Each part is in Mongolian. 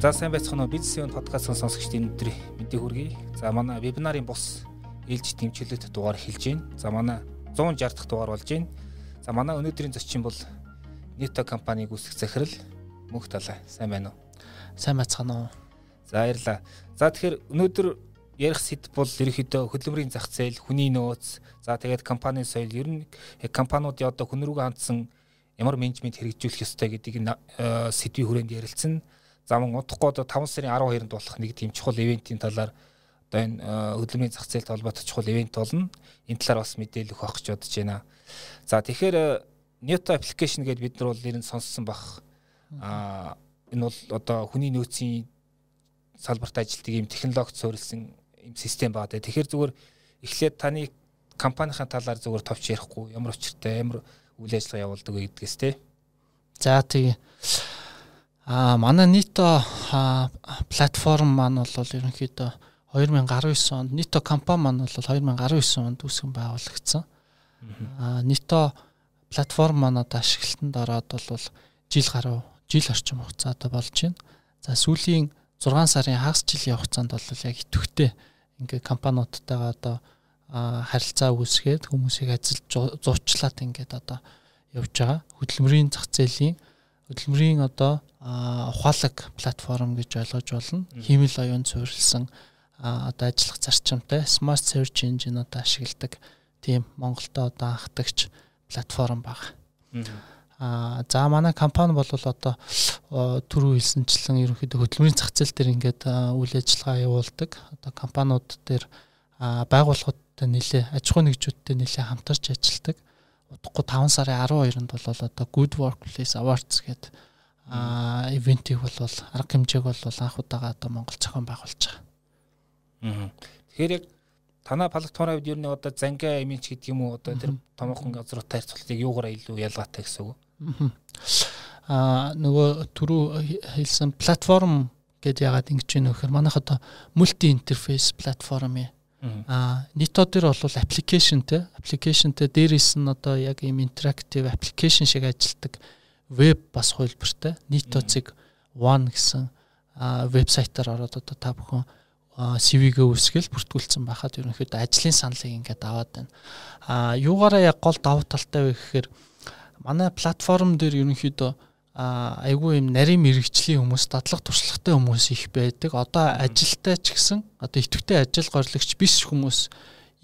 За сайн байцгаана уу бизнесийн подкастын сонсогчдын өнөөдрийн мэдээ хүргэе. За манай вебинарын бус ээлж дэмжлэгт дугаар эхэлж байна. За манай 160 дахь дугаар болж байна. За манай өнөөдрийн зочин бол Nito компаниг үүсгэх захирал Мөнх талаа. Сайн байна уу? Сайн байцгаана уу? За баярлалаа. За тэгэхээр өнөөдөр ярих сэдв бол ерөнхийдөө хөдөлмөрийн зах зээл, хүний нөөц, за тэгээд компанийн соёл, ер нь компаниудын одоо хүн рүүгээ хандсан ямар менежмент хэрэгжүүлэх ёстой гэдгийг э, сэдвийн хүрээнд ярилцсан замун удахгүй одоо 5 сарын 12-нд болох нэг тийм чухал ивентийн талаар одоо энэ э, хөдөлмөрийн зах зээлтэй холбоотой чухал ивент болно. Энэ талаар бас мэдээлэл өгөх гэж бодож байна. За тэгэхээр э, Newton application гэдээ бид нар бол нэр нь сонссон бах. Аа энэ бол одоо хүний нөөцийн салбарт ажилладаг ийм технологи суурилсан ийм систем байгаа. Тэгэхээр зүгээр эхлээд таны компанийн талаар зүгээр товч ярихгүй ямар учиртай ямар үйл ажиллагаа явуулдаг гэдгээс те. За тэгээ А манай нийто платформ маань бол ерөнхийдөө 2019 онд нийто компани маань бол 2019 онд үүсгэн байгуулагдсан. А нийто платформ маань одоо ашиглалтанд ороод бол жил гаруй жил орчим хугацаатай болж байна. За сүүлийн 6 сарын хагас жилийн хугацаанд бол яг идэвхтэй ингээ компаниудтайгаа одоо харилцаа үүсгээд хүмүүсийг ажил зуучлаад ингээд одоо явж байгаа. Хөдөлмөрийн зах зээлийн хөдөлмөрийн одоо ухаалаг платформ гэж ойлгож болно. Хиймэл оюун суурилсан одоо ажиллах зарчимтай Smart Search Engine одоо ашигладаг тийм Монголда одоо анхдагч платформ баг. Аа за манай компани бол одоо түрүү хэлсэнчлэн ерөнхийдөө хөдөлмөрийн зах зээл дээр ингээд үйл ажиллагаа явуулдаг. Одоо компаниуд дээр байгууллагуудтай нэлээ аж ахуй нэгжүүдтэй нэлээ хамтарч ажилладаг. Удахгүй 5 сарын 12-нд бол одоо Good Workplace Awards гэдэг а ивентийг бол арга хэмжээг бол анх удаага одоо Монгол зохион байгуулж байгаа. Аа. Тэгэхээр яг танаа платформын хувьд ер нь одоо зангаа имиж гэдэг юм уу одоо тэр томоохон газруудтай харьцуултыг юугаараа илүү ялгаатай гэсэн үг. Аа нөгөө түрүү хэлсэн платформ гэдээ ягаад ингэж байна вэ гэхээр манайх одоо мульти интерфейс платформ юм. Аа нийтөө дээр бол аппликейшн те аппликейшн те дээрээс нь одоо яг ийм интерактив аппликейшн шиг ажилтдаг веб бас хувилбартай нийтоцыг one гэсэн вебсайтаар ороод одоо та бүхэн CV-гээ үсгэл бүртгүүлсэн байхад ерөнхийдөө ажлын саналыг ингээд аваад байна. А юугаараа яг гол давуу талтай вэ гэхээр манай платформ дээр ерөнхийдөө айгүй юм нарийн мэрэгчлийн хүмүүс дадлах туршлагатай хүмүүс их байдаг. Одоо ажилтай ч гэсэн одоо идэвхтэй ажил горлогч биш хүмүүс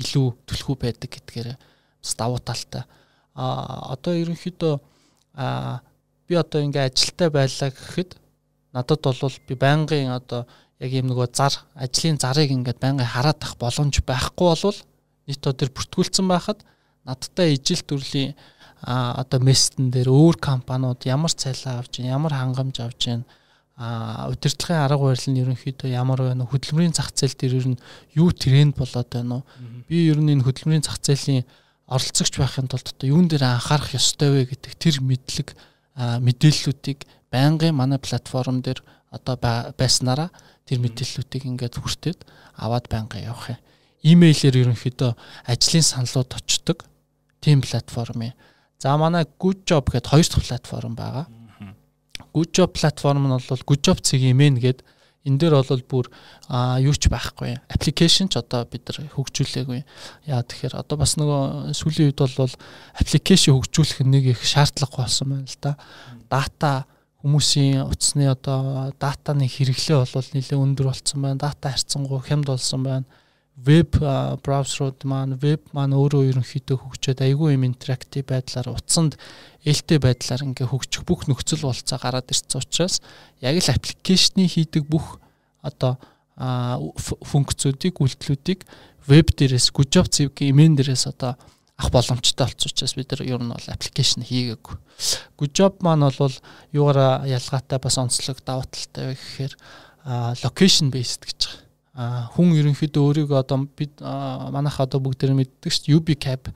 илүү төлхөө байдаг гэдгээр бас давуу талтай. А одоо ерөнхийдөө би одоо ингээ ажилтай байлаа гэхэд надад бол би байнгын одоо яг юм нөгөө зар ажлын зарыг ингээд байнгын хараад ах боломж байхгүй болвол нийт өдөр бүртгүүлсэн байхад надтай ижил төрлийн а одоо мессен дээр өөр компаниуд ямар цайлаа авч ямар хангамж авч байна а удирдлагын арга барил нь ерөнхийдөө ямар байна хөдөлмөрийн зах зээл дээр ер нь юу тренд болоод байна уу? Би ер нь энэ хөдөлмөрийн зах зээлийн оролцогч байхын тулд одоо юун дээр анхаарах ёстой вэ гэдэг тэр мэдлэг мэдээллүүдийг байнгын манай платформ дээр одоо байснараа тэр мэдээллүүдийг ингээд хүртээд аваад байнга явах юм. Имэйлээр ерөнхийдөө ажлын саналууд очдог тийм платформ юм. За манай Good Job гэдэг хоёр дахь платформ байгаа. Good Job платформ нь бол Good Job цэгийн имэн гэдэг энэ дээр бол бүр юу ч байхгүй. Аппликейшн ч одоо бид нар хөгжүүлээгүй. Яа тэгэхээр одоо бас нөгөө сүүлийн үед бол аппликейшн хөгжүүлэх нэг их шаардлага болсон байна л да. Дата хүмүүсийн утасны одоо датаны хэрэглээ бол нэлээд өндөр болсон байна. Дата харьцангуй хямд болсон байна. Веб браузерууд маань веб маань өөрөө ерөнхийдөө хөгжөөд айгүй юм интерактив байдлаар утсанд ээлтэй байдлаар ингээ хөгжих бүх нөхцөл болцоо гараад ирсэн учраас яг л аппликейшны хийдэг бүх одоо функцүүдийг үйлдэлүүдийг веб дээрээс Gujov цэвгийн имен дээрээс одоо авах боломжтой болсон учраас бид нар ер нь бол аппликейшн хийгээгүй. Gujov маань бол юугаараа ялгаатай бас онцлог даваа талтай вэ гэхээр location based гэж байгаа. Хүн ерөнхийдөө өөрийгөө одоо бид манайх одоо бүгд мэддэг шүү UB cap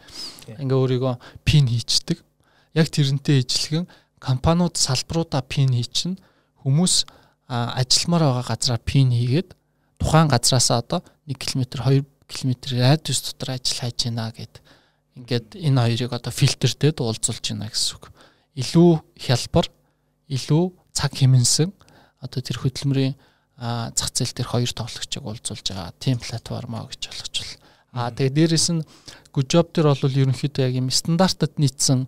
ингээ өөрийгөө пин хийчдэг яг тэрнтэй ижилхэн компаниуд салбаруудаа пин хийчин хүмүүс ажилмаар байгаа газараа пин хийгээд тухайн газараасаа одоо 1 км 2 км радиус дотор ажил хайж байна гэд ингээд энэ хоёрыг одоо фильтртэй уулзуулж байна гэсэн үг. Илүү хялбар, илүү цаг хэмнсэн одоо тэр хөдөлмөрийн зах зээл дээр хоёр тоглогчийг уулзуулж байгаа тийм платформ аа гэж болгож байна. Аа тэгээд дээрэс нь job дээр бол ерөнхийдөө яг юм стандартад нийцсэн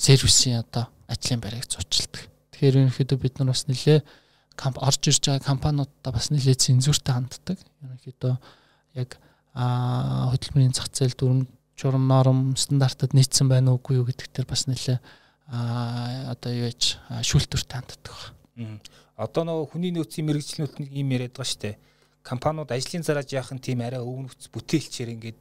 сервисийн одоо ажлын байрыг зурчилдаг. Тэгэхээр ерөнхийдөө бид нар бас нэлээ орж ирж байгаа компаниудаа бас нэлээ цензуртай ханддаг. Ерөнхийдөө яг хөдөлмөрийн зах зээл дүрм журам норм стандартад нийцсэн байна уугүй юу гэдэг дээр бас нэлээ одоо юу яж шүүлтүртэй ханддаг байна одоо нөгөө хүний нөөцийн мэрэгчлэнүүд нэг юм яриад байгаа штэ. Компаниуд ажлын зарааж яах нь тийм арай өвнөц бүтээлчээр ингээд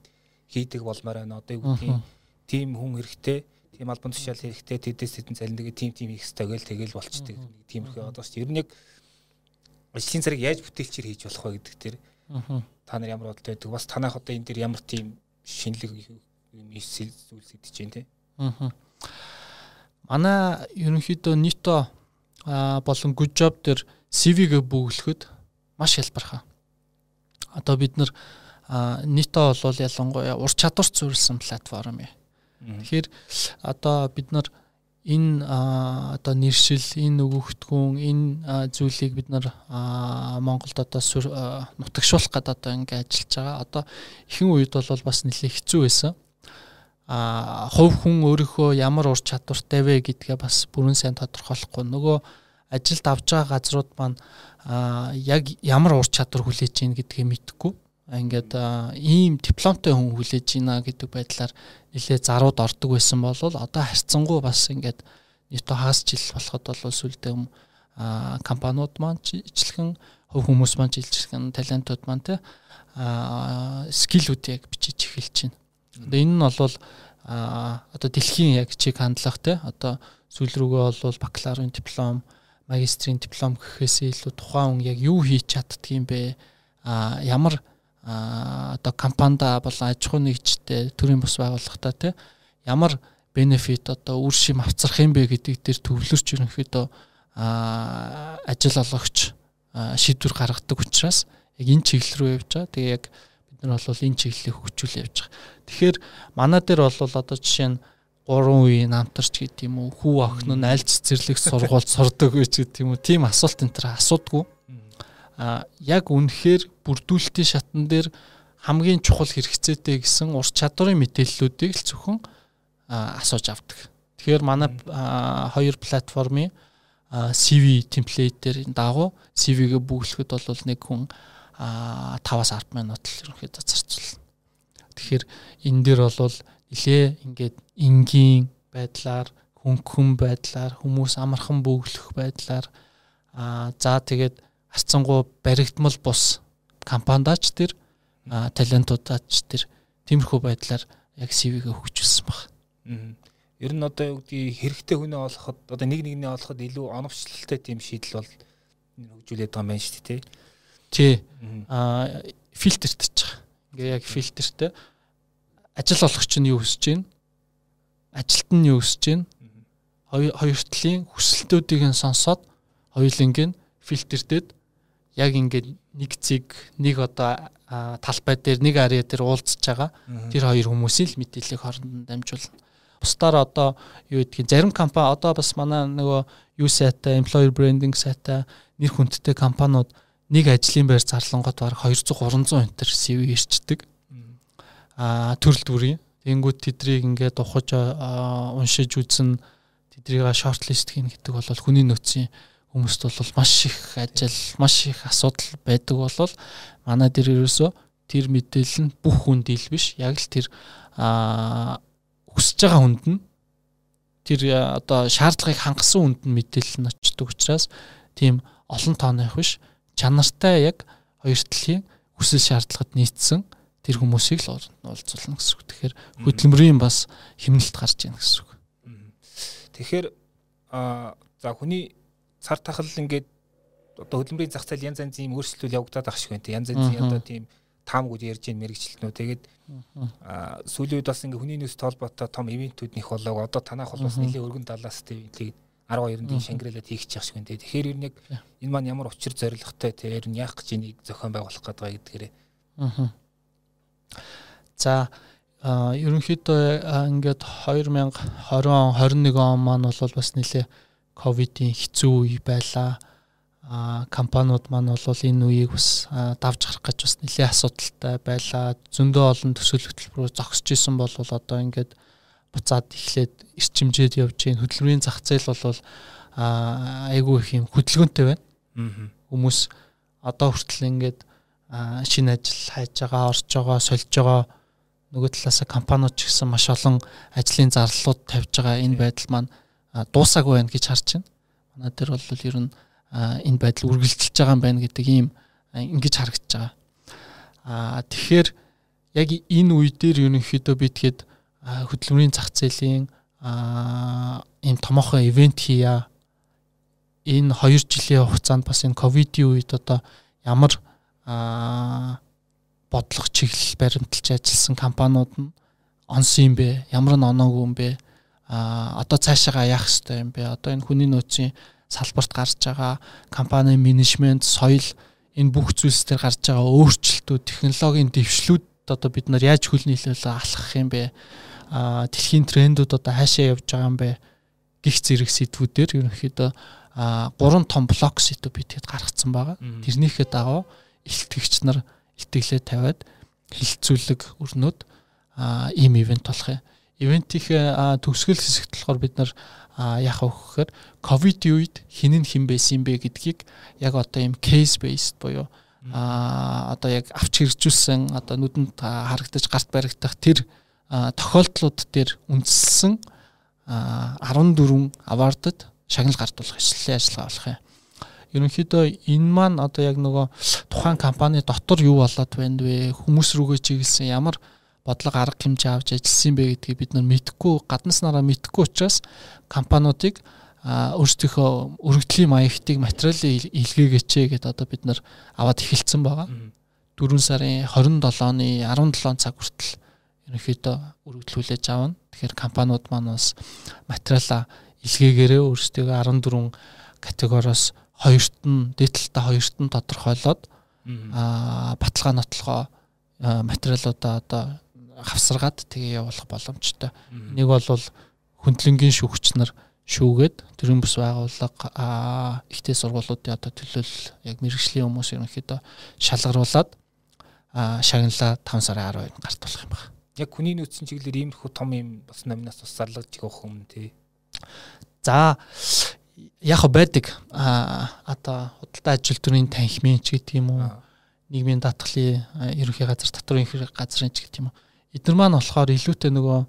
хийдэг болмоор байна. Одоо юу тийм тийм хүн хэрэгтэй, тийм албан тушаал хэрэгтэй, тэдэс хэдэн цалиндаг тийм тийм их стогэл тэгэл болчдөг. Тиймэрхүү одоо штэ. Ер нь яг ажлын зарыг яаж бүтээлчээр хийж болох вэ гэдэг тэр та нар ямар бодолтой байдаг? Бас танах одоо энэ дэр ямар тийм шинэлэг юм эсвэл зүйлс идэж जैन те. Манай ерөнхийдөө нийтөө болон good job дээр CV-гээ бүглэхэд маш хялбархаа. Одоо бид нар нийтээ бол ялангуяа ур чадвар зүйрлсэн платформ юм. Тэгэхээр одоо бид нар энэ одоо нэршил, энэ өгөгдгүүн, энэ зүйлийг бид нар Монголд одоо нутагшуулах гэдэг одоо ингээ ажиллаж байгаа. Одоо ихэнх үед бол бас нэлээд хэцүү байсан. А хувь хүн өөрийнхөө ямар ур чадвартай вэ гэдгээ бас бүрэн сайн тодорхойлохгүй. Нөгөө ажилд авч байгаа газрууд маань яг ямар ур чадвар хүлээж ийн гэдгийг мэдэхгүй. Ингээд ийм дипломтой хүн хүлээж ийна гэдэг байдлаар нэлээ зарууд ордог байсан бол одоо харьцангуй бас ингээд нийтөө хагас жил болоход бол сүлдээ компаниуд маань ижилхэн хувь хүмүүс маань ижилхэн талентууд маань те скиллүүд яг бичиж эхэлж байна. Одоо энэ нь бол одоо дэлхийн яг чиг хандлах те одоо сүүл рүүгээ бол бакалаврын диплом магистрийн диплом гэхээс илүү тухайн хүн яг юу хийж чаддаг юм бэ? А ямар одоо компанид болон аж ахуй нэгжтэй төрийн бус байгууллагатай те ямар бенефит одоо үр шим авцрах юм бэ гэдэг дээр төвлөрч ерөнхийдөө ажил олгогч шийдвэр гаргадаг учраас яг энэ чиглэл рүү явж байгаа. Тэгээ яг бид нар бол энэ чиглэлийг хөгжүүл явж байгаа. Тэгэхээр манай дээр бол одоо жишээ нь 3 үеийн намтарч гэдэг юм уу хүү охин нь аль цэцэрлэг сургуульд сурдаг вэ гэдэг юм уу тийм асуулт энэ төр асуудгүй яг үнэхээр бүрдүүлэлтийн шатн дээр хамгийн чухал хэрэгцээтэй гэсэн ур чадварын мэдээллүүдийг л зөвхөн асууж авдаг. Тэгэхээр манай хоёр платформын CV темплейтээр дагуу CV-гээ бүглэхэд бол нэг хүн 5-аас 10 минут л ерөнхийдөө зарцуулна. Тэгэхээр энэ дээр бол нилээ ингээд энгийн байдлаар хөнгөн байдлаар хүмүүс амархан бөглөх байдлаар аа за тэгээд арцсангуу баригдмал бус компанидаач тэр талентуудаач тэр тиймэрхүү байдлаар яг CV-гээ хөгжүүлсэн баг. Ер нь одоо юу гэдгийг хэрэгтэй хүнээ олоход одоо нэг нэгнээ олоход илүү оновчлолтой тийм шийдэл бол хөгжүүлээд байгаа юм байна шүү дээ тий. Аа фильтртэж байгаа. Ингээ яг фильтртэй ажил олгогч нь юу хүсэж байна? Ажилт нь юу хүсэж байна? Хоёр талын хүсэлтүүдийг нь сонсоод хоёулынгийн фильтрдээд яг ингээд нэг зэг нэг одоо талбай дээр нэг ариа дээр уулзж байгаа тэр хоёр хүмүүсийн л мэдээллийг хоорондоо дамжуулна. Бусдаар одоо юу гэдгийг зарим компани одоо бас манай нөгөө юу сайтай employer branding сайтай нэр хүндтэй компаниуд нэг ажлын байр зарлангууд баг 200 300 өнтер CV ирчдэг төрөл бүрийн. Тэнгүүд тэдрийг ингээд ухаж уншиж үзэн тэдрийг шортлист хийн гэдэг бол хүний нөөцийн хүмүүст бол маш их ажил, маш их асуудал байдаг болол манай дээр ерөөсөө тэр мэдээлэл нь бүх хүнд ил биш. Яг л тэр хүсэж байгаа хүнд нь тэр одоо шаардлагыг хангасан хүнд нь мэдээлэл нь очдог учраас тийм олон тооных биш. Чанартай яг хоёр талын хүсэл шаардлагад нийцсэн тэр хүмүүсийг л уулзуулна гэсэн үг. Тэгэхээр хөдөлмөрийн бас хэмнэлт гарч ийн гэсэн үг. Тэгэхээр а за хүний цар тахал ингээд одоо хөдөлмөрийн зах зээл янз янзын өөрчлөлт явагдаад ах шиг байна. Янз янзын одоо тийм таамгууд ярьж ийн мэрэгчлэтнүү. Тэгээд сүүлийн үед бас ингээ хүний нөөц толботой том ивентүүд нэх болоог одоо танах бол бас нэлээд өргөн далаас тэгээд 12-нд шангиралаад хийх чих шиг байна. Тэгэхээр ер нь яг энэ маань ямар учир зоригтой те ер нь яах гэж энийг зохион байгуулах гэдэг гэдгээрээ. Аа За ерөнхийдөө ингээд 2020 он 21 он маань бол бас нэлээ ковидын хэцүү үе байлаа. А компаниуд маань бол энэ үеийг бас давж гарах гэж бас нэлээд асуудалтай байлаа. Зөндөө олон төсөл хөтөлбөрөөр зогсож исэн бол одоо ингээд буцаад эхлээд эрчимжээд явж гин хөдөлмөрийн зах зээл бол айгүй их юм хөдөлгөөнтэй байна. Хүмүүс одоо хүртэл ингээд шинэ ажил хайж байгаа, орж байгаа, сольж байгаа нөгөө талаас компаниуд ч гэсэн маш олон ажлын зарлалууд тавьж байгаа энэ байдал маань дуусаагүй байна гэж харж байна. Манай дээр бол ер нь энэ байдал үргэлжилж байгаа юм байна гэдэг ийм ингэж харагдаж байгаа. Аа тэгэхээр яг энэ үе дээр ерөнхийдөө би тэгэхэд хөдөлмөрийн зах зээлийн аа ийм томоохон ивент хийя. Энэ 2 жилийн хугацаанд бас энэ ковидын үед одоо ямар аа бодлого чиглэл баримталж ажилласан компаниуд нь онсон юм бэ? Ямар нь оноогүй юм бэ? А одоо цаашаа яах ёстой юм бэ? Одоо энэ хүний нөөцийн салбарт гарч байгаа компани менежмент, соёл энэ бүх зүйлс дээр гарч байгаа өөрчлөлтүүд, технологийн дэвшлүүд одоо бид нар яаж хөл нийлүүлээ алхах юм бэ? а дэлхийн трендүүд одоо хаашаа явж байгаа юм бэ? гих зэрэг сэдвүүдээр ерөнхийдөө гурван том блок сэдв бид хэд гаргацсан байгаа. Тэрнийхээ дагуу илтгэгч нар итгэлээ тавиад хилцүүлэг өрнөд ийм ивент болох юм ивентийн төгсгөл хэсэгт болохоор бид нар яах вэ гэхээр ковид үед хин нь хэн байсан юм бэ гэдгийг яг одоо ийм кейс based буюу а одоо яг авч хэрэгжүүлсэн одоо нүдэнд харагдаж гарт баригдах тэр тохиолдлууд дээр үндэслэн 14 авардад шагнал гардуулах эслэлийн ажиллагаа болох юм. Ерөнхийдөө энэ маань одоо яг нөгөө тухайн компани дотор юу болоод байна вэ? Хүмүүс рүүгээ чиглэсэн ямар бодлого арга хэмжээ авч ажилласан бэ гэдгийг бид нар мэдэхгүй гаднаснараа мэдэхгүй учраас компаниудыг өөрсдийнхөө өргөдлийн маягтыг материалын илгээгээч гэдээ одоо бид нар аваад эхэлсэн байгаа. 4 сарын 27-ны 17 цаг хүртэл ерөнхийдөө өргөдлүүлж аавна. Тэгэхээр компаниуд маань бас материалаа илгээгээрээ өөрсдөө 14 категориос хоёрт нь дээдлэлтэй хоёрт нь тодорхойлоод аа баталгаа нотлогоо материалуудаа одоо хавсаргаад тэгээ явуулах боломжтой. Нэг бол хөндлөнгийн шүүгч нар шүүгээд төрийн бүс байгууллага ихтэй сургуулиудын одоо төлөөлөл яг мэрэгжлийн хүмүүс ерөнхийдөө шалгаруулад шагналаа 5 сарын 12-нд гарт болох юм байна. Яг хүний нөөцийн чиглэлээр иймэрхүү том юм бас номинаас бас зарлагдж явах юм тий. За яг байдаг а одоо худалдаа ажил төрийн танхимын ч гэдэг юм уу нийгмийн даатгалын ерөнхий газар татварын ерөнхий газрын ч гэдэг юм уу эдгээр маань болохоор илүүтэй нөгөө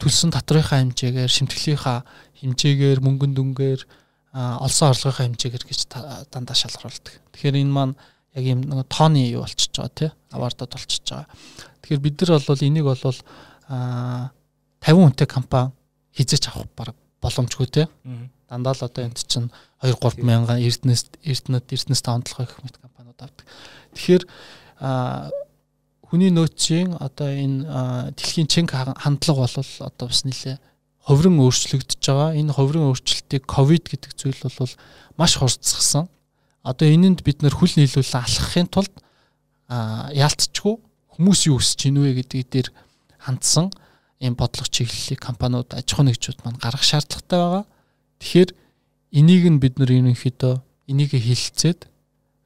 төлсөн татрынхаа хэмжээгээр шимтгэлийнхаа хэмжээгээр мөнгөн дүнгээр олсон орлогынхаа хэмжээгээр гэж дандаа шалгаруулдаг. Тэгэхээр энэ маань яг юм нэг тооны юу болчихж байгаа тий авардад болчихж байгаа. Тэгэхээр бид нар бол энийг бол 50 хүнтэй компани хизэж авах баг боломжгүй тий. Дандаа л одоо энд чинь 2 3 мянган эрдэнэс эрдэнэт эрдэнэс таондлогоо гэх мэт компаниуд авдаг. Тэгэхээр хүний нөөцийн одоо энэ дэлхийн чанга хандлага бол одоо бас нэлээ ховрон өөрчлөгдөж байгаа. Энэ ховрон өөрчлөлтийг ковид гэдэг зүйл бол маш хурцсгсан. Одоо энэнд бид нэр хүл нийлүүлэн алхахын тулд яалтчгүй хүмүүс юу өсөж ийн вэ гэдэг дээр хандсан ийм бодлого чиглэлийг компаниуд аж ахуй нэгжүүд маань гаргах шаардлагатай байгаа. Тэгэхээр энийг нь бид нэр ерөнхийдөө энийг хилцээд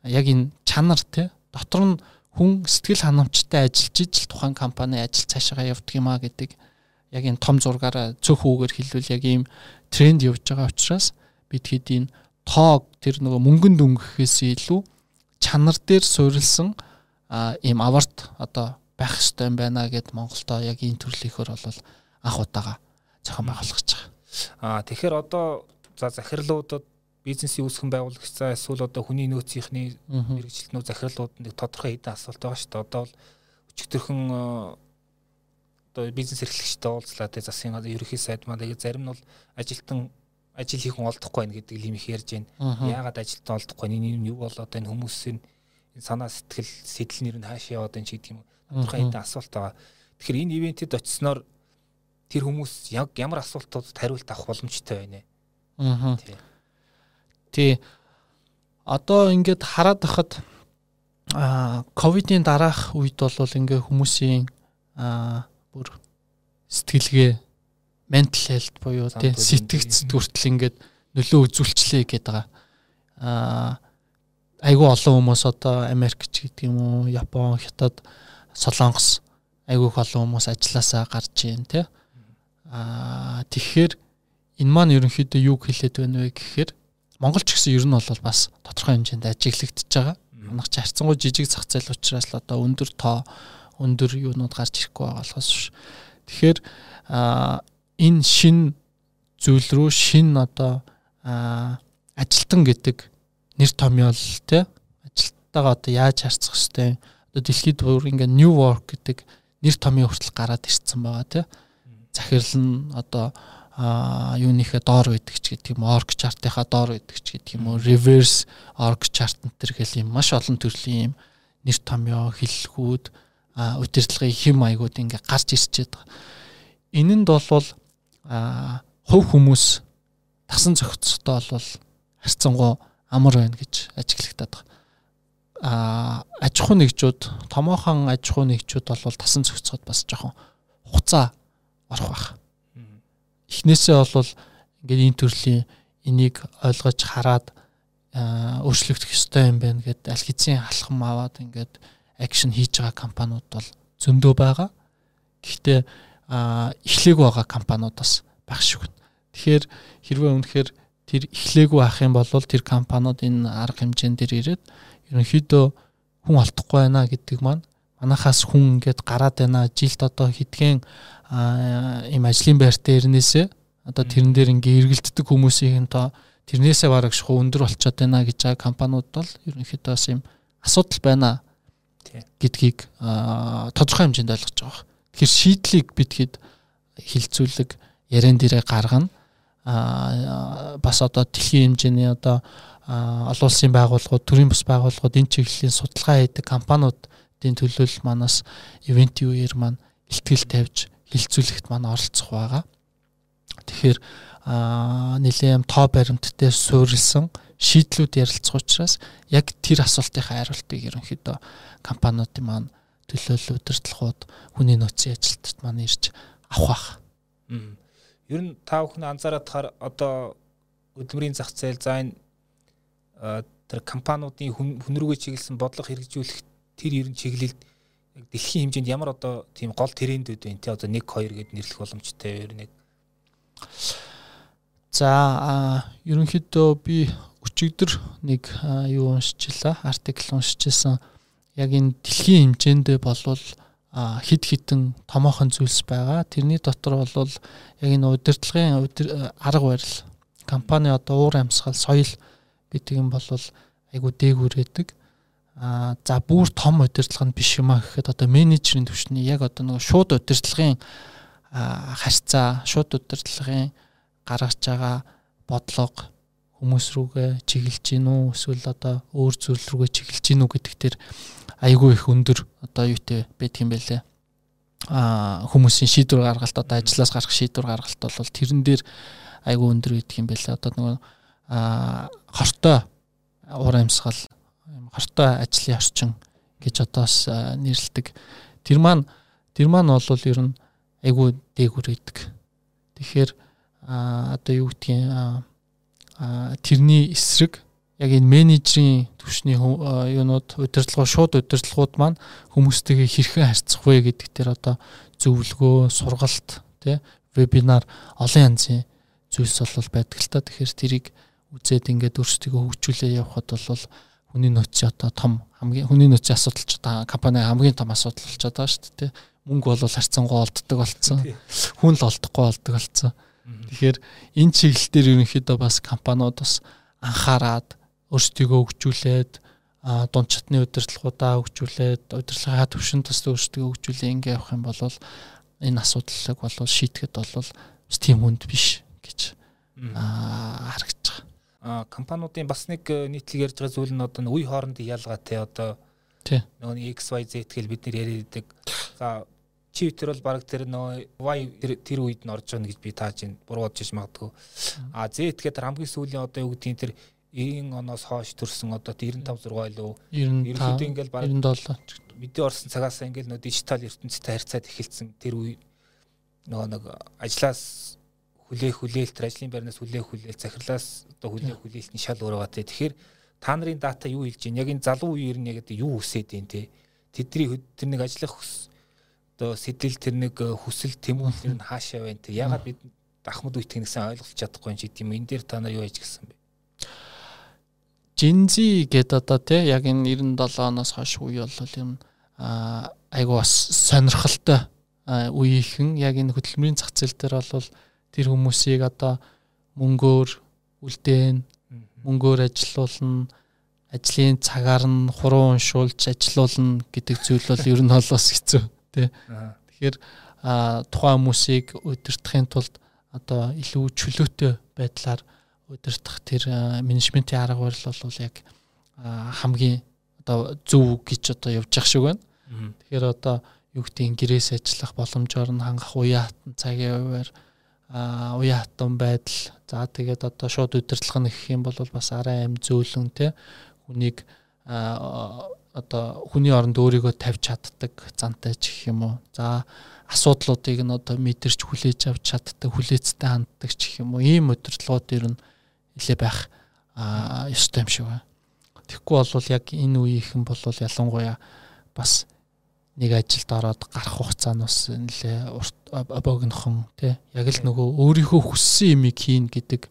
яг энэ чанар те дотор нь хүн сэтгэл ханамжтай ажиллаж ижил тухайн компани ажил цаашаа явдаг юм а гэдэг яг энэ том зургаараа цөөх үгээр хэлвэл яг ийм тренд явж байгаа учраас бид хэд энэ тоог тэр нөгөө мөнгөнд өнгөхөөс илүү чанар дээр суурилсан ийм аварт одоо байх хэрэгтэй юм байна гэд Монголдо яг энэ төрлийнхөр бол анх удаага зохион байгуулах гэж байгаа. Аа тэгэхээр одоо за захирлуудад бизнесийн үүсгэн байгуулагчдаа эсвэл одоо хүний нөөцийнхний мэрэгчлэнүү захирлууд нэг тодорхой хэдэн асуулт байгаа шүү дээ. Одоо бол өчигдөрхөн э, одоо бизнес эрхлэгчтэй уулзлаа те засгийн ерөнхий сайд маань тэгээд зарим нь бол ажилтан ажил хийх хүн олдохгүй байна гэдэг юм их ярьж байна. Яагаад ажилтан олдохгүй вэ? Энэ юу бол одоо энэ хүмүүсийн санаа сэтгэл сэтэл нэр нь хаашаа яваад энэ ч гэдэг юм. Тодорхой хэдэн асуулт байгаа. Тэгэхээр энэ ивентэд очисноор тэр хүмүүс яг ямар асуултуудад хариулт авах боломжтой байна. Аа. Тий. Одоо ингээд хараад байхад а ковидын дараах үед бол ингээ хүмүүсийн а бүр сэтгэлгээ mental health буюу тий сэтгц хүртэл ингээд нөлөө үзүүлчлээ гэдэг байгаа. Аа айгүй олон хүмүүс одоо Америк ч гэдэг юм уу, Япон, Хятад, Солонгос айгүй их олон хүмүүс ажилласаа гарч ийн тий. Аа тэгэхээр энэ маань ерөнхийдөө юу хэлээд байна вэ гэхээр Монгол ч гэсэн ер нь бол бас тодорхой хэмжээнд ажиглагдчихж байгаа. Манайх ч харьцангуй жижиг зах зээл учраас л одоо өндөр тоо өндөр юунууд гарч ирэхгүй байгаа болохоос ш. Тэгэхээр энэ шин зүйл рүү шин одоо ажилтан гэдэг нэр томьёол те ажилтнтайгаа одоо яаж харьцах хэвтэй одоо дэлхийд бүр ингээ new work гэдэг нэр томьёо хүртэл гараад ирсэн байгаа те захирал нь одоо а юунийхээ доор байдаг ч гэдэг юм org chart-ийнхаа доор байдаг ч гэдэг юм уу reverse org chart энэ гэл юм маш олон төрлийн юм нэр томьёо хиллгүүд удирдлагын хэм маягууд ингээ гарч ирчээд байгаа. Энэнд бол а хувь хүмүүс тасан зохицтой бол харьцангуй амар байна гэж ажиглагтаад байгаа. А аж ахуй нэгжүүд томоохон аж ахуй нэгжүүд бол тасан зохицоход бас жоохон хуцаа орох байх. Эхнээсээ бол ингээд энэ төрлийн энийг ойлгож хараад өөрчлөгдөх ёстой юм байна гэд аль хэзээ алхам аваад ингээд акшн хийж байгаа компаниуд бол зөндөө байгаа. Гэхдээ эхлээгүй байгаа компаниуд бас байх байна. Тэгэхээр хэрвээ үнэхээр тэр эхлээгүй ах юм бол тэр компаниуд энэ арга хэмжээнд дэр ирээд ерөнхийдөө хүн алдахгүй байна гэдэг маань манахаас хүн ингээд гараад байна жилд одоо хитгэн ийм ажлын байртай ирнээсээ одоо тэрэн дээр ингээ эргэлддэг хүмүүсийн тоо тэрнээсээ бараг шахуу өндөр болчиход байна гэж байгаа компаниуд бол ерөнхийдөө бас ийм асуудал байна гэдгийг тодорхой хэмжээнд ойлгож байгаа. Тэгэхээр шийдлийг бидгээд хилцүүлэг ярен дээрээ гаргана а бас одоо дэлхийн хэмжээний одоо олон улсын байгууллагууд, төрийн бас байгууллагууд энэ чиглэлийн судалгаа хийдэг компаниудын төлөөлөл манаас ивент үеэр маань ихтгэл тавьж хилцүүлэхт маань оролцох байгаа. Тэгэхээр нэлээм тоо баримттай суурилсан шийдлүүд ярилцах учраас яг тэр асуултынхаа хариултыг ерөнхийдөө компаниудын маань төлөөлөл удирдлагууд хүний нөөцийн ажилтнууд маань ирж авах бах. Ер нь та бүхэн анзаараад хаар одоо хөдөлмөрийн зах зээл за энэ тэр компаниудын хүн рүүгээ чиглэсэн бодлого хэрэгжүүлэх тэр ер нь чиглэлд яг дэлхийн хэмжээнд ямар одоо тийм гол трендүүд байна те одоо 1 2 гэд нэрлэх боломжтой ер нь За ерөнхийдөө би өчигдөр нэг юу уншчихлаа артикл уншижсэн яг энэ дэлхийн хэмжээндээ болвол хид хитэн томоохон зүйлс байгаа. Тэрний дотор бол яг энэ удирдлагын арга барил компани одоо уур амьсгал соёл гэдэг юм бол айгу дээгүүрээдэг. А за бүр том удирдлага нь биш юм а гэхэд одоо менежерийн түвшний яг одоо нэг шууд удирдлагын харьцаа, шууд удирдлагын гаргаж байгаа бодлого хүмүүс рүүгээ чиглэж гин үү эсвэл одоо өөр зүйл рүүгээ чиглэж гин үү гэдэг дээр айгүй их өндөр одоо юутэй байдаг юм байлээ. Аа хүмүүсийн шийдвэр гаргалт одоо ажлаас гарах шийдвэр гаргалт бол тэрэн дээр айгүй өндөр байдаг юм байлээ. Одоо нөгөө аа хортой уур амьсгал хортой ажлын орчин гэж одоос нэрлдэг. Тэр маань тэр маань бол ер нь айгүй дээгүр байдаг. Тэгэхээр одоо юу гэдгийг тэрний эсрэг яг энэ менежерийн түвшний юунууд удирдлагууд шууд удирдлагууд маань хүмүүстэйгээ хэрхэн харьцах вэ гэдэг дээр одоо зөвлөгөө, сургалт, тий вебинар олон янзын зүйлс бол байдаг л та. Тэгэхээр тэрийг үзээд ингээд өөрсдөө хөгжүүлээ явхад бол хүний нөөцийн одоо том хамгийн хүний нөөцийн асуудал ч одоо компани хамгийн том асуудал болчиход байгаа шүү дээ. Мөнгө бол харьцангуй олддог болцсон. Хүн л олдохгүй болдог болцсон. Тэгэхээр энэ чиглэл дээр ерөнхийдөө бас компаниуд бас анхаарад өөрсдийгөө хөгжүүлээд дунд чатны удирдлагуудаа хөгжүүлээд удирдлагын төвшин тас өөрсдөө хөгжүүлээ ингээ явах юм бол энэ асуудлыг бол шийдэхэд бол тийм хүнд биш гэж харагдаж байгаа. Компаниудын бас нэг э, нийтлэг ярьж байгаа зүйл нь одоо үе хоорондын ялгаатай одоо нөгөө XYZ гэл бид нэр яриад за чи тэр бол баг тэр нөгөө Y тэр үед нь орж байгаа гэж би тааж байна. Буруу бодож магадгүй. А Z гэхээр хамгийн сүүлийн одоо юу гэдгийг тэр 90 оноос хойш төрсэн одоо 95 6 илүү ерөнхийдөө ингээл баг 97 мэдээ орсон цагаас ингээл нөө дижитал ертөнцтэй харьцаад эхэлсэн тэр үе. Нөгөө нэг ажлаас хүлээх хүлээлт ажлын байрнаас хүлээх хүлээлт захирлаас одоо хүлээх хүлээлтний шал өөр байгаа те. Тэгэхээр та нарын дата юу хэлж байна? Яг энэ залуу үеэр нь яг юу хүсээд байна те. Тэдний тэр нэг ажиллах одоо сэтэл тэр нэг хүсэл тэмүүлэл тэр нь хаашаа байна те. Ягаад бид ахмад үйтгэх нэгсэн ойлгуулж чадахгүй юм чи гэдэм энэ дээр та нар юу гисэн бэ? Жинзи гэдэг одоо тий яг энэ 97 оноос хойш үе бол юм айгу бас сонирхолтой үеийнхэн яг энэ хөдөлмөрийн зах зээл дээр бол тэр хүмүүсийг одоо мөнгөөр үлдээн мөнгөөр ажилуулна ажлын цагаар нь хуруу уншуулж ажилуулна гэдэг зүйл бол ер нь бол бас хэцүү тий. Тэгэхээр тухайн хүмүүсийг удирдахын тулд одоо илүү чөлөөтэй байдлаар удирдах тэр менежментийн арга барил бол яг хамгийн одоо зөв гэж одоо явж явах шиг байна. Тэгэхээр одоо юу гэдгийг гэрээс ажиллах боломжоор нь хангах уян хатан цагийн хуваар а уян хатан байдал. За тэгээд одоо шууд удирдлага нь гэх юм бол бас арай аим зөөлөн те хүнийг одоо хүний оронд өөрийгөө тавьж чаддаг зантай ч гэх юм уу. За асуудлуудыг нь одоо мэдэрч хүлээж авч чаддаг хүлээцтэй ханддаг ч гэх юм уу. Ийм удирдлагууд ер нь нэлээ байх ёстой юм шиг байна. Тэгэхгүй бол яг энэ үеийнхэн бол ялангуяа бас нэг ажилд ороод гарах хугацаа нь бас нэлээ богинохон тий яг л нөгөө өөрийнхөө хүссэн юмыг хийн гэдэг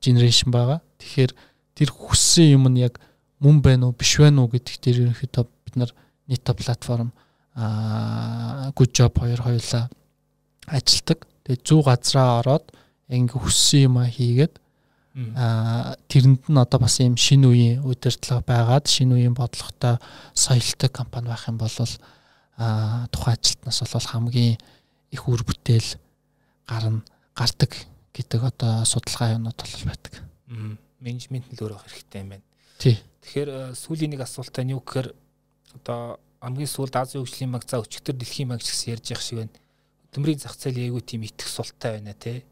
генерашн байгаа. Тэгэхээр тэр хүссэн юм нь яг мөн байна уу биш байна уу гэдэг дээр ерөнхийдөө бид нар нийт платформ аа good job хоёр хоёулаа ажилдаг. Тэгээ 100 газраа ороод ингээ хүссэн юм а хийгээд аа тэрэнд нь одоо бас ийм шинэ үеийн удирдлага байгаад шинэ үеийн бодлоготой соёлтой компани байх юм бол аа тухайн ажилтнаас бол хамгийн их үр бүтээл гарна гардаг гэдэг одоо судалгаа юмнууд бол байдаг. Менежмент л өөр авах хэрэгтэй юм байна. Тий. Тэгэхээр сүүлийн нэг асуултаа нь юу гэхээр одоо хамгийн сүүлд Азийн хөгжлийн банк за өчигдөр дэлхийн банк гэсэн ярьж явах шиг байна хөдөлмөрийн зах зээл аягүй тийм итгэх султай байна те.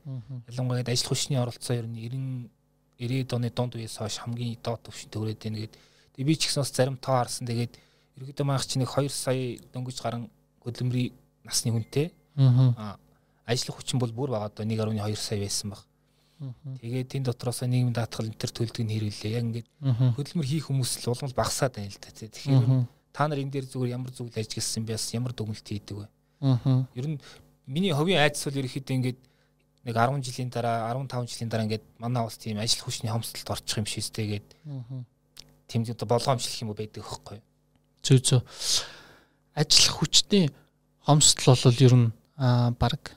Ялангуяа ажил хүчний оролцоо ер нь 90 90-ад оны дунд үеэс хойш хамгийн доод түвшинд төрөөд байна гэд. Тэгээ би ч гэсэн бас зарим тоо харсан. Тэгээд ерөөдөө маах чи нэг 2 сая дөнгөж гарan хөдөлмөрийн насны хүнтэй. Аа ажил хүчин бол бүр байгаа доо 1.2 сая байсан баг. Тэгээд энэ дотроос нийгмийн даатгал энэ төр төлдөг нь хэрвэлээ. Яг ингээд хөдөлмөр хийх хүмүүс л улмал багасаад байна л да. Тэгэхээр та нар энэ дээр зүгээр ямар зүйл ажигласан бэ? Ямар дүгнэлт хийдэг вэ? Ер нь миний ховийн айдас бол ерөөхдөө ингээд нэг 10 жилийн дараа 15 жилийн дараа ингээд манай улс тийм ажил хүчний хомсдолд орчих юм шийстэй гээд тийм одоо болгоомжлох юм байдаг хөхгүй. Зөө зөө. Ажил хүчний хомсдол бол ер нь баг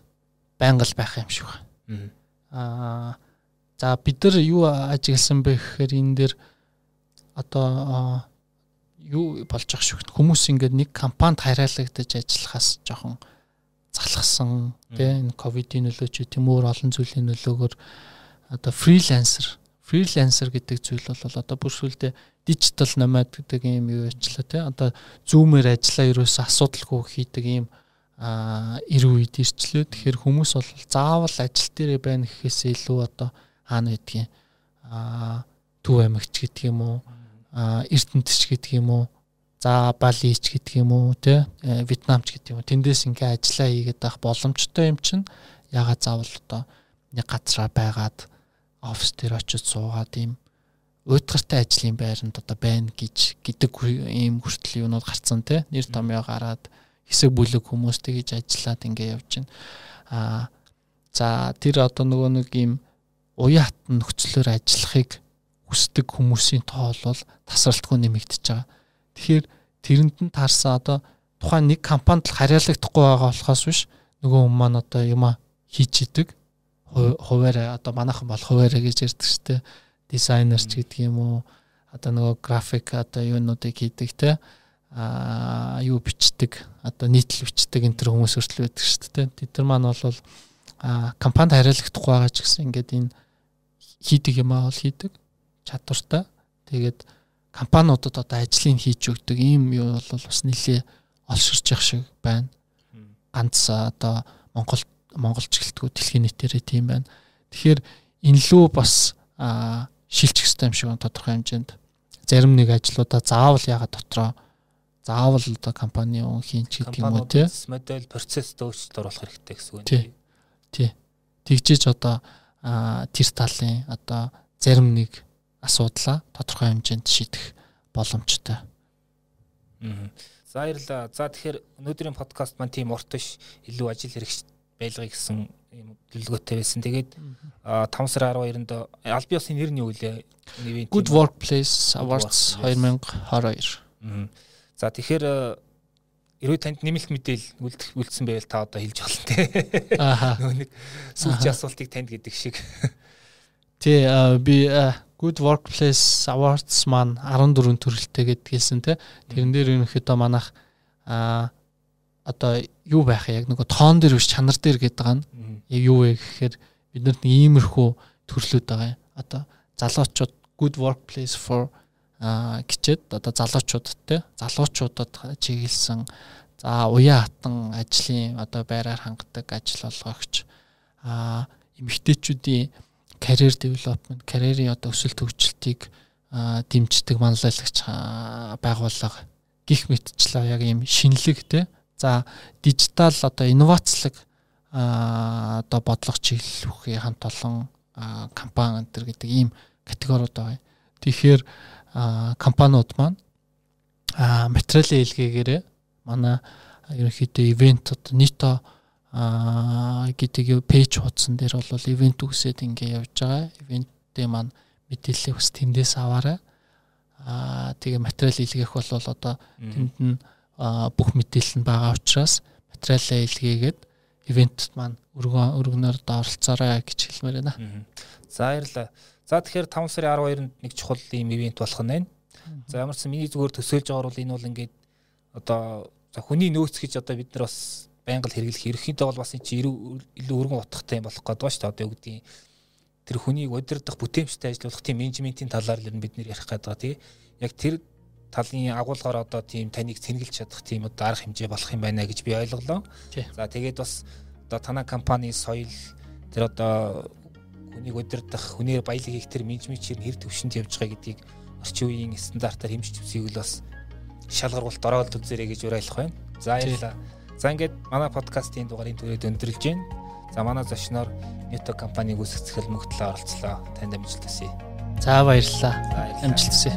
байнга л байх юм шиг байна. Аа за бид нар юу ажигласан бэ гэхээр энэ дээр одоо юу болж ах шиг хүмүүс ингээд нэг компанид хайраалагдаж ажиллахаас жоохон залхсан тийм энэ ковидын нөлөө ч тийм өөр олон зүйлийн нөлөөгөөр одоо фрилансер фрилансер гэдэг зүйл бол одоо бүр сүлдээ дижитал номад гэдэг юм юу ячлаа тий одоо зүүмээр ажиллаа ерөөсө асуудалгүй хийдэг юм а ир үед ирчлээ. Тэгэхээр хүмүүс бол заавал ажил дээр байна гэхээсээ илүү одоо хаана гэдгийг төв амигч гэдэг юм уу а эрдэнэтч гэдэг юм уу за балич гэдэг юм уу те? Э, вьетнамч гэдэг юм уу? Тэндээс ингээ ажиллаа хийгээд байх боломжтой юм чинь ягаад заавал одоо нэг газараа байгаад офис дээр очиж суугаад ийм уйтгартай ажлын байранд одоо байна гэж гэдэг ийм хүртэл юунууд гарцсан те? Нэр томьёо гараад хэсэг бүлэг хүмүүс тэгж ажиллаад ингээ явж байна а за тэр одоо нөгөө нэг ийм уян хатан нөхцлөөр ажиллахыг хүсдэг хүмүүсийн тоо бол тасралтгүй нэмэгдэж байгаа Тэгэхээр тэрэнд нь таарсан одоо тухайн нэг компанид л харьяалагдахгүй байгаа болохоос биш. Нөгөө хүмүүс маань одоо юм хийж идэг. Хуваараа одоо манайхан бол хуваараа гэж ярьдаг шүү дээ. Дизайнерч гэдэг юм уу? Одоо нөгөө график одоо юунуудыг хийдэг те. А юу бичдэг? Одоо нийтлэл бичдэг энэ төр хүмүүс хүртэл байдаг шүү дээ тэд нар маань бол а компанид харьяалагдахгүй байгаа ч гэсэн ингээд энэ хийдэг юм аа бол хийдэг. Чадвартай. Тэгээд компаниудад одоо ажлыг хийж өгдөг ийм юу бол бас нэлээ олширч явах шиг байна. Ганц одоо Монгол монголч гэлтгүү дэлхийн нийтээрээ тийм байна. Тэгэхээр энэ лүү бас шилжих хэрэгтэй юм шиг тодорхой хэмжээнд. Зарим нэг ажлуудаа заавал ягаад дотроо заавал одоо компани хийн ч гэдэг юм уу тий. Модель процесс өөрчлөлт оруулах хэрэгтэй гэсэн үг. Тий. Тий. тэгжиж одоо тэр талын одоо зарим нэг асуудлаа тодорхой хэмжээнд шийдэх боломжтой. За баярлалаа. За тэгэхээр өнөөдрийн подкаст маань тийм урт биш илүү ажил хэрэгч байлгыг гэсэн юм төлөвлөгөөтэй байсан. Тэгээд 5 сарын 12-нд аль биесийн нэр нь юу вэ? Good Workplace Awards 2022. За тэгэхээр Хэрвээ танд нэмэлт мэдээл үлдсэн байвал та одоо хэлж болно те. Аа. Нөгөө нэг сүүлчийн асуултыг танд гэдэг шиг. Тий би Good Workplace Awards маань 14 төрөлтэй гэдгийгсэн те. Тэрэн дээр ерөнхийдөө манах а одоо юу байх яг нөгөө тоон дээр биш чанар дээр гэдэг байгаа нь яг юу вэ гэхээр бид нарт нэг иймэрхүү төрлүүд байгаа юм. Одоо залуучууд Good Workplace for а гिचээд одоо залуучуудад те залуучуудад чиглэсэн за уян хатан ажлын одоо байраар хангадаг ажил олгогч а эмэгтэйчүүдийн career development, карьерийн одоо өсөлт хөгжилтийг дэмждэг манлайлагч байгууллага гих мэтчлээ яг ийм шинэлэг те за дижитал одоо инновацлог одоо бодлого чиглэлүүхий хамт олон компани энэ гэдэг ийм категориуд байгаа. Тэгэхээр компаниуд маань материалын илгээгээрээ манай ерөнхийдөө ивент одоо нийтөө гэдэг пэйж хуудсан дээр бол ивент үсээд ингээ явж байгаа. Ивенттэй маань мэдээллийг бас тэндээс аваарай. Аа тэгээ материал илгээх бол одоо тэнд нь бүх мэдээлэл нь байгаа учраас материалаа илгээгээд ивентэд маань өргөн өргөнөөр оролцоорой гэж хэлмээр байна. За баярлалаа. За тэгэхээр 5 сарын 12-нд нэг чухал ийм ивент болох нь байна. За ямар ч миний зүгээр төсөөлж байгаа бол энэ бол ингээд одоо хүний нөөц гэж одоо бид нар бас байнга л хэрэглэх ерөнхийдөө бол бас энэ чи илүү өргөн утгатай юм болох гэдэг ба шүү дээ одоо юу гэдгийг тэр хүнийг удирдах бүтээмжтэй ажиллуулах тийм менежментийн талаар л бид нэр ярих гэдэг тий яг тэр талын агуулгаар одоо тийм таныг цэнгэлж чадах тийм одоо арга хэмжээ болох юм байна гэж би ойлголоо. За тэгээд бас одоо танай компани соёл тэр одоо хүнийг удирдах, хүнээр баялаг хийх тэр менежментчээр нэр төвшөнд явж байгаа гэдгийг орчин үеийн стандартаар хэмжиж үзье л бас шалгаруулалт ороод үзээрэй гэж уриалах байна. За баярлалаа. За ингээд манай подкастын дугаарыг түрээд өндөрлж байна. За манай зочноор Neto компаниг үүсгэх мөгтлөө оролцлоо. Танд амжилт хүсье. За баярлалаа. Амжилт хүсье.